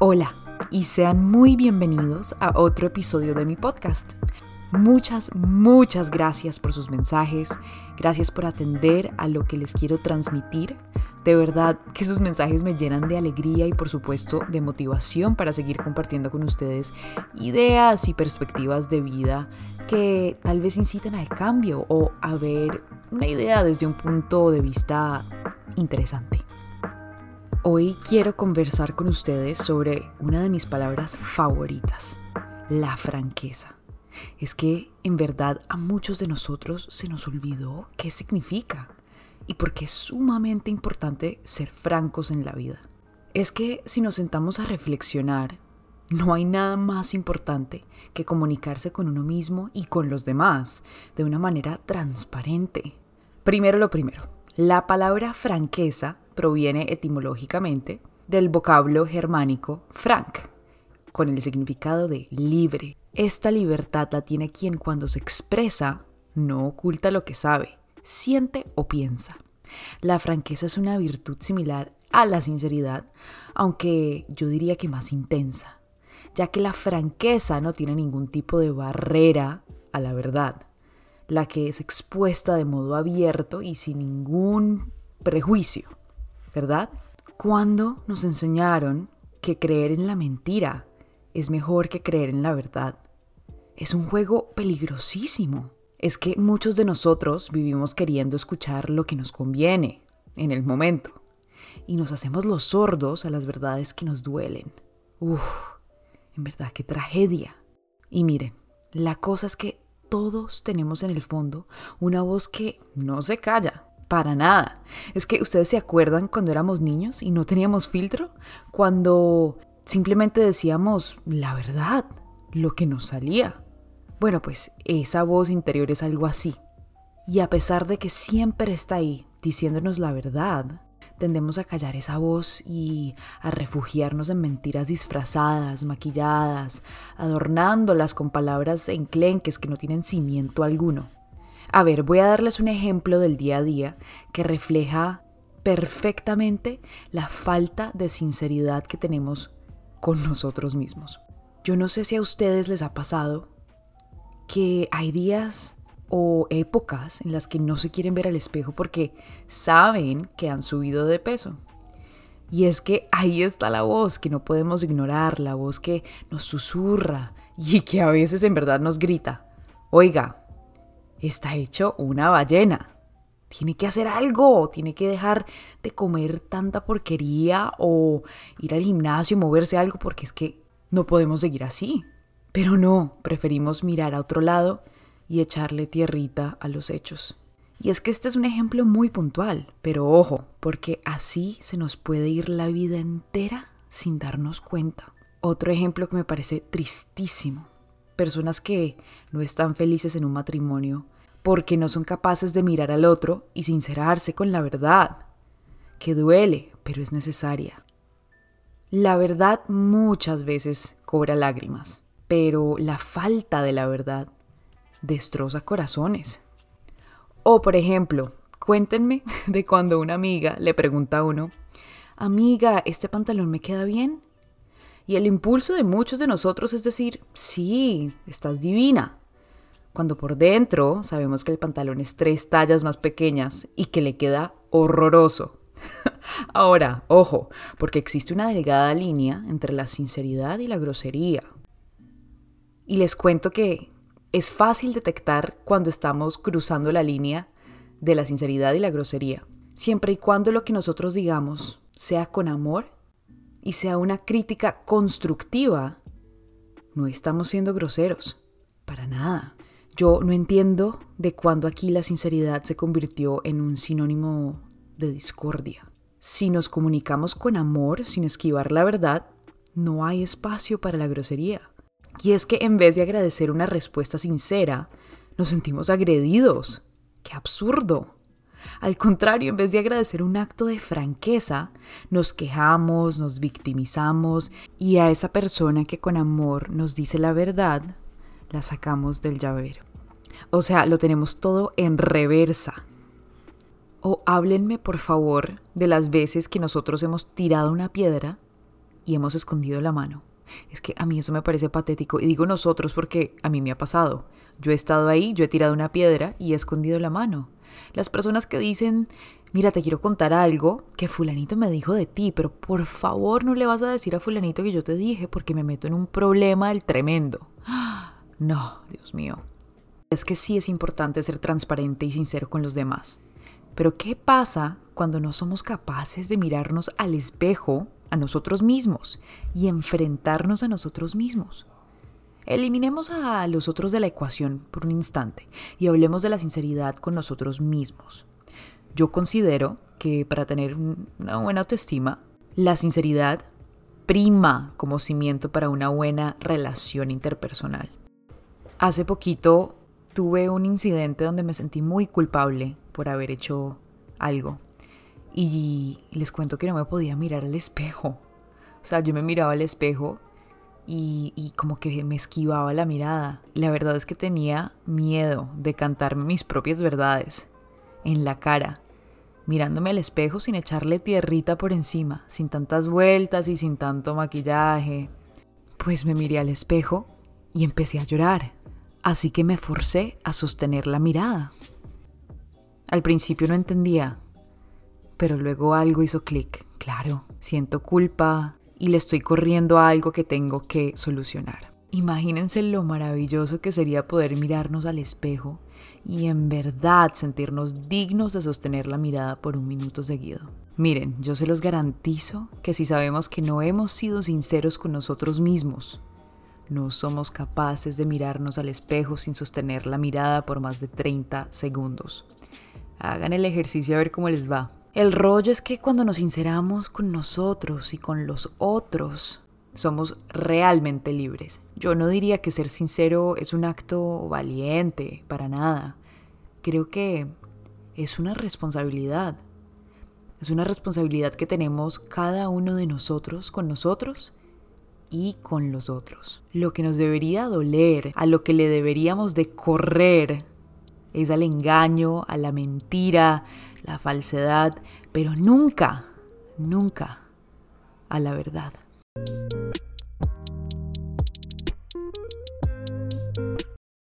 Hola y sean muy bienvenidos a otro episodio de mi podcast. Muchas, muchas gracias por sus mensajes, gracias por atender a lo que les quiero transmitir. De verdad que sus mensajes me llenan de alegría y por supuesto de motivación para seguir compartiendo con ustedes ideas y perspectivas de vida que tal vez inciten al cambio o a ver una idea desde un punto de vista interesante. Hoy quiero conversar con ustedes sobre una de mis palabras favoritas, la franqueza. Es que en verdad a muchos de nosotros se nos olvidó qué significa y por qué es sumamente importante ser francos en la vida. Es que si nos sentamos a reflexionar, no hay nada más importante que comunicarse con uno mismo y con los demás de una manera transparente. Primero lo primero, la palabra franqueza proviene etimológicamente del vocablo germánico frank, con el significado de libre. Esta libertad la tiene quien cuando se expresa no oculta lo que sabe, siente o piensa. La franqueza es una virtud similar a la sinceridad, aunque yo diría que más intensa, ya que la franqueza no tiene ningún tipo de barrera a la verdad, la que es expuesta de modo abierto y sin ningún prejuicio. ¿Verdad? ¿Cuándo nos enseñaron que creer en la mentira es mejor que creer en la verdad? Es un juego peligrosísimo. Es que muchos de nosotros vivimos queriendo escuchar lo que nos conviene en el momento y nos hacemos los sordos a las verdades que nos duelen. Uf, en verdad qué tragedia. Y miren, la cosa es que todos tenemos en el fondo una voz que no se calla, para nada. Es que ustedes se acuerdan cuando éramos niños y no teníamos filtro, cuando simplemente decíamos la verdad, lo que nos salía. Bueno, pues esa voz interior es algo así. Y a pesar de que siempre está ahí diciéndonos la verdad, tendemos a callar esa voz y a refugiarnos en mentiras disfrazadas, maquilladas, adornándolas con palabras enclenques que no tienen cimiento alguno. A ver, voy a darles un ejemplo del día a día que refleja perfectamente la falta de sinceridad que tenemos con nosotros mismos. Yo no sé si a ustedes les ha pasado que hay días o épocas en las que no se quieren ver al espejo porque saben que han subido de peso. Y es que ahí está la voz que no podemos ignorar, la voz que nos susurra y que a veces en verdad nos grita, oiga, está hecho una ballena. Tiene que hacer algo, tiene que dejar de comer tanta porquería o ir al gimnasio, moverse algo, porque es que no podemos seguir así. Pero no, preferimos mirar a otro lado y echarle tierrita a los hechos. Y es que este es un ejemplo muy puntual, pero ojo, porque así se nos puede ir la vida entera sin darnos cuenta. Otro ejemplo que me parece tristísimo personas que no están felices en un matrimonio porque no son capaces de mirar al otro y sincerarse con la verdad, que duele, pero es necesaria. La verdad muchas veces cobra lágrimas, pero la falta de la verdad destroza corazones. O por ejemplo, cuéntenme de cuando una amiga le pregunta a uno, amiga, ¿este pantalón me queda bien? Y el impulso de muchos de nosotros es decir, sí, estás divina. Cuando por dentro sabemos que el pantalón es tres tallas más pequeñas y que le queda horroroso. Ahora, ojo, porque existe una delgada línea entre la sinceridad y la grosería. Y les cuento que es fácil detectar cuando estamos cruzando la línea de la sinceridad y la grosería, siempre y cuando lo que nosotros digamos sea con amor y sea una crítica constructiva, no estamos siendo groseros, para nada. Yo no entiendo de cuándo aquí la sinceridad se convirtió en un sinónimo de discordia. Si nos comunicamos con amor sin esquivar la verdad, no hay espacio para la grosería. Y es que en vez de agradecer una respuesta sincera, nos sentimos agredidos. ¡Qué absurdo! Al contrario, en vez de agradecer un acto de franqueza, nos quejamos, nos victimizamos y a esa persona que con amor nos dice la verdad, la sacamos del llavero. O sea, lo tenemos todo en reversa. O háblenme por favor de las veces que nosotros hemos tirado una piedra y hemos escondido la mano. Es que a mí eso me parece patético y digo nosotros porque a mí me ha pasado. Yo he estado ahí, yo he tirado una piedra y he escondido la mano. Las personas que dicen, mira, te quiero contar algo que fulanito me dijo de ti, pero por favor no le vas a decir a fulanito que yo te dije porque me meto en un problema del tremendo. No, Dios mío. Es que sí es importante ser transparente y sincero con los demás. Pero ¿qué pasa cuando no somos capaces de mirarnos al espejo, a nosotros mismos, y enfrentarnos a nosotros mismos? Eliminemos a los otros de la ecuación por un instante y hablemos de la sinceridad con nosotros mismos. Yo considero que para tener una buena autoestima, la sinceridad prima como cimiento para una buena relación interpersonal. Hace poquito tuve un incidente donde me sentí muy culpable por haber hecho algo. Y les cuento que no me podía mirar al espejo. O sea, yo me miraba al espejo y, como que me esquivaba la mirada. La verdad es que tenía miedo de cantarme mis propias verdades en la cara, mirándome al espejo sin echarle tierrita por encima, sin tantas vueltas y sin tanto maquillaje. Pues me miré al espejo y empecé a llorar, así que me forcé a sostener la mirada. Al principio no entendía, pero luego algo hizo clic. Claro, siento culpa, y le estoy corriendo a algo que tengo que solucionar. Imagínense lo maravilloso que sería poder mirarnos al espejo y en verdad sentirnos dignos de sostener la mirada por un minuto seguido. Miren, yo se los garantizo que si sabemos que no hemos sido sinceros con nosotros mismos, no somos capaces de mirarnos al espejo sin sostener la mirada por más de 30 segundos. Hagan el ejercicio a ver cómo les va. El rollo es que cuando nos sinceramos con nosotros y con los otros, somos realmente libres. Yo no diría que ser sincero es un acto valiente, para nada. Creo que es una responsabilidad. Es una responsabilidad que tenemos cada uno de nosotros con nosotros y con los otros. Lo que nos debería doler, a lo que le deberíamos de correr, es al engaño, a la mentira, la falsedad, pero nunca, nunca a la verdad.